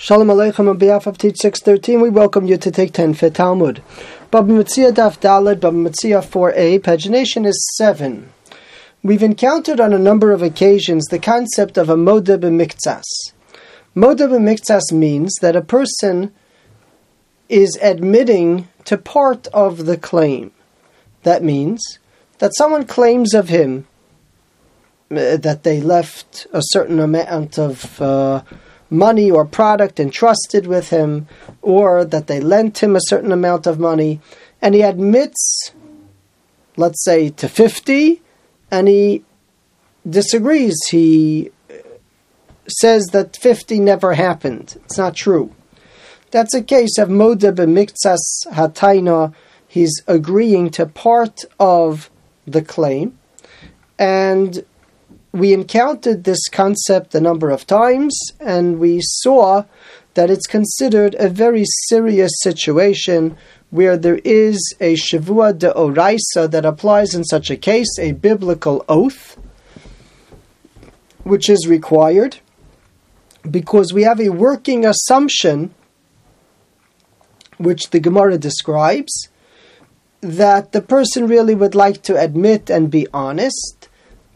Shalom Aleichem on behalf of Teach 613, we welcome you to take 10 for Talmud. Baba Metzia Daf Dalet, Baba Metzia 4a, pagination is 7. We've encountered on a number of occasions the concept of a moda b'miktsas. Moda b'miktsas means that a person is admitting to part of the claim. That means that someone claims of him uh, that they left a certain amount of uh, money or product entrusted with him, or that they lent him a certain amount of money, and he admits, let's say, to 50, and he disagrees. He says that 50 never happened. It's not true. That's a case of Moda b'miktsas hataina. He's agreeing to part of the claim, and we encountered this concept a number of times, and we saw that it's considered a very serious situation where there is a shavua de oraisa that applies in such a case, a biblical oath, which is required, because we have a working assumption, which the Gemara describes, that the person really would like to admit and be honest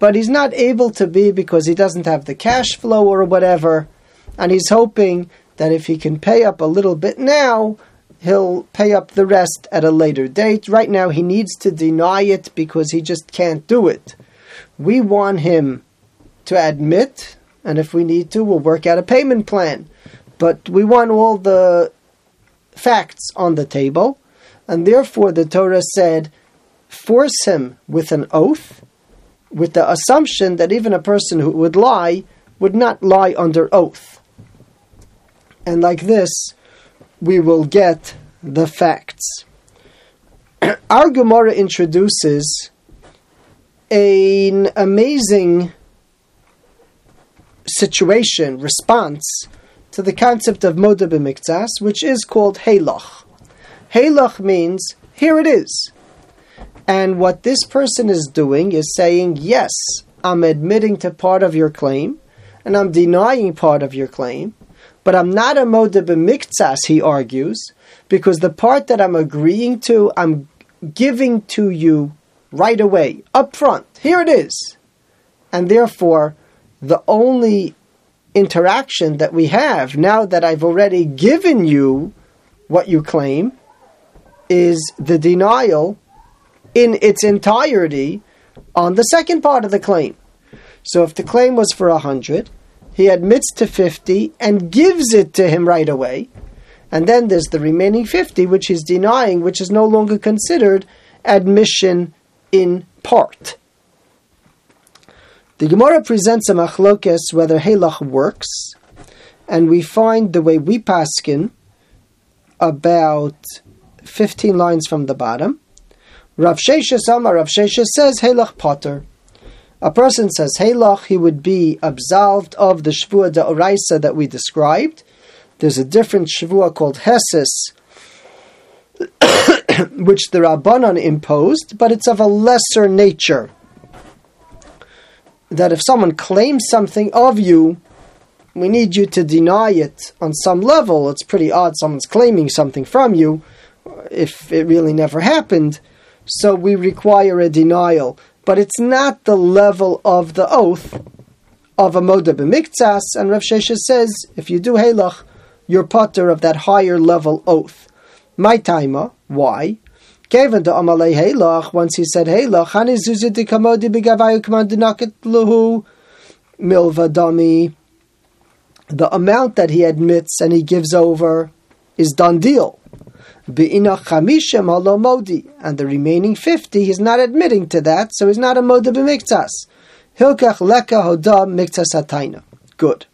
but he's not able to be because he doesn't have the cash flow or whatever, and he's hoping that if he can pay up a little bit now, he'll pay up the rest at a later date. Right now, he needs to deny it because he just can't do it. We want him to admit, and if we need to, we'll work out a payment plan. But we want all the facts on the table, and therefore the Torah said, force him with an oath with the assumption that even a person who would lie would not lie under oath. And like this, we will get the facts. Our Gemara introduces an amazing situation, response to the concept of Moda b'miktsas, which is called Heilach. Heilach means, here it is. And what this person is doing is saying, yes, I'm admitting to part of your claim, and I'm denying part of your claim, but I'm not a moda b'miktsas, he argues, because the part that I'm agreeing to, I'm giving to you right away, up front. Here it is. And therefore, the only interaction that we have now that I've already given you what you claim is the denial in its entirety on the second part of the claim. So if the claim was for a hundred, he admits to fifty and gives it to him right away. And then there's the remaining fifty, which he's denying, which is no longer considered admission in part. The Gemara presents a machlokes whether heilach works, and we find the way we paskin about 15 lines from the bottom. Rav Shesha Sama, Rav Shesha says, Heilach Potter. A person says Heilach, he would be absolved of the Shavua de Oraisa that we described. There's a different Shavua called Hesis, which the Rabbanon imposed, but it's of a lesser nature. That if someone claims something of you, we need you to deny it on some level. It's pretty odd someone's claiming something from you if it really never happened so we require a denial. But it's not the level of the oath of a moda b'miktsas, and Rav Shesha says, if you do heilach, you're potter of that higher level oath. My timer, uh, why? Given the amalei heilach, once he said heilach, hani zuzit kamodi b'gavayu kmandunaket luhu milvadami. The amount that he admits and he gives over is done deal. And the remaining fifty, he's not admitting to that, so he's not a moda b'miktsas. Hilkach leka hoda miktas hataina. Good.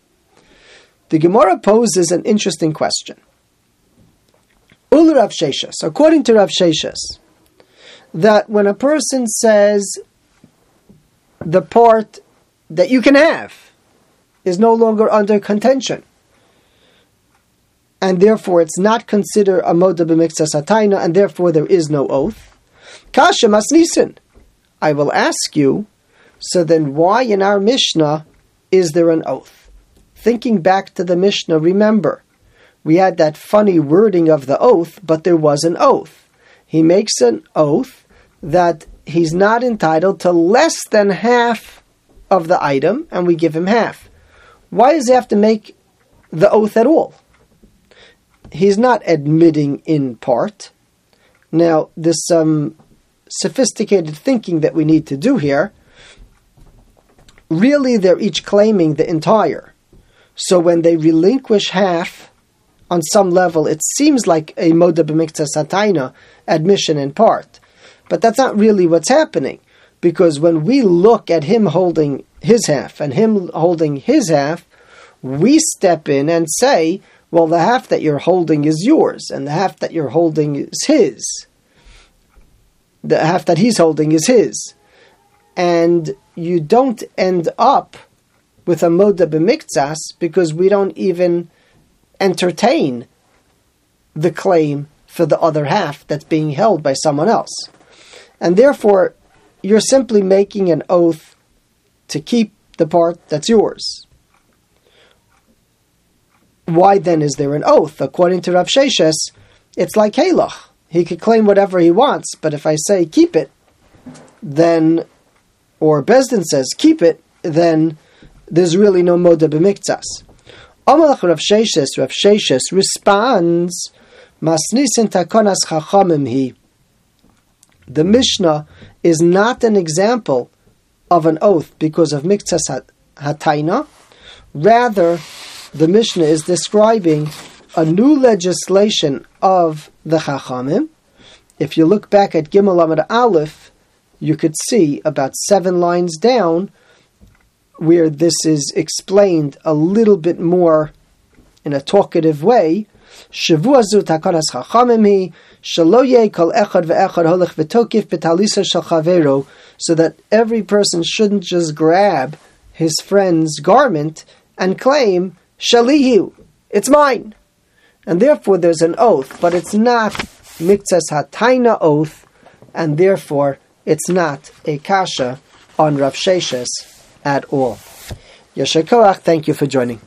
The Gemara poses an interesting question. Ul Rav Sheshas, according to Rav Sheshas, that when a person says the part that you can have is no longer under contention, and therefore it's not considered a moda b'miktsas ataina, and therefore there is no oath. Kasha masnisin. I will ask you, so then why in our Mishnah is there an oath? Thinking back to the Mishnah, remember we had that funny wording of the oath, but there was an oath. He makes an oath that he's not entitled to less than half of the item, and we give him half. Why does he have to make the oath at all? He's not admitting in part. Now, some sophisticated thinking that we need to do here. Really, they're each claiming the entire. So when they relinquish half, on some level, it seems like a moda b'mikta sataina admission in part. But that's not really what's happening. Because when we look at him holding his half and him holding his half, we step in and say, well, the half that you're holding is yours, and the half that you're holding is his. The half that he's holding is his. And you don't end up with a moda b'miktsas because we don't even entertain the claim for the other half that's being held by someone else. And therefore, you're simply making an oath to keep the part that's yours. Why then is there an oath? According to Rav Sheshes, it's like Heilach. He could claim whatever he wants, but if I say keep it, then, or Besdin says keep it, then there's really no moda b'miktsas. Amalach Rav Sheshes, Rav Sheshes responds, Masnisin takonas chachamim he. The Mishnah is not an example of an oath because of miktsas hataina. Rather, the Mishnah is describing a new legislation of the Chachamim. If you look back at Gimel Amud Aleph, you could see about seven lines down where this is explained a little bit more in a talkative way. So that every person shouldn't just grab his friend's garment and claim shalihu, it's mine, and therefore there's an oath, but it's not miktsas hataina oath, and therefore it's not a kasha on Rav Sheshes at all. Yashakoach, thank you for joining.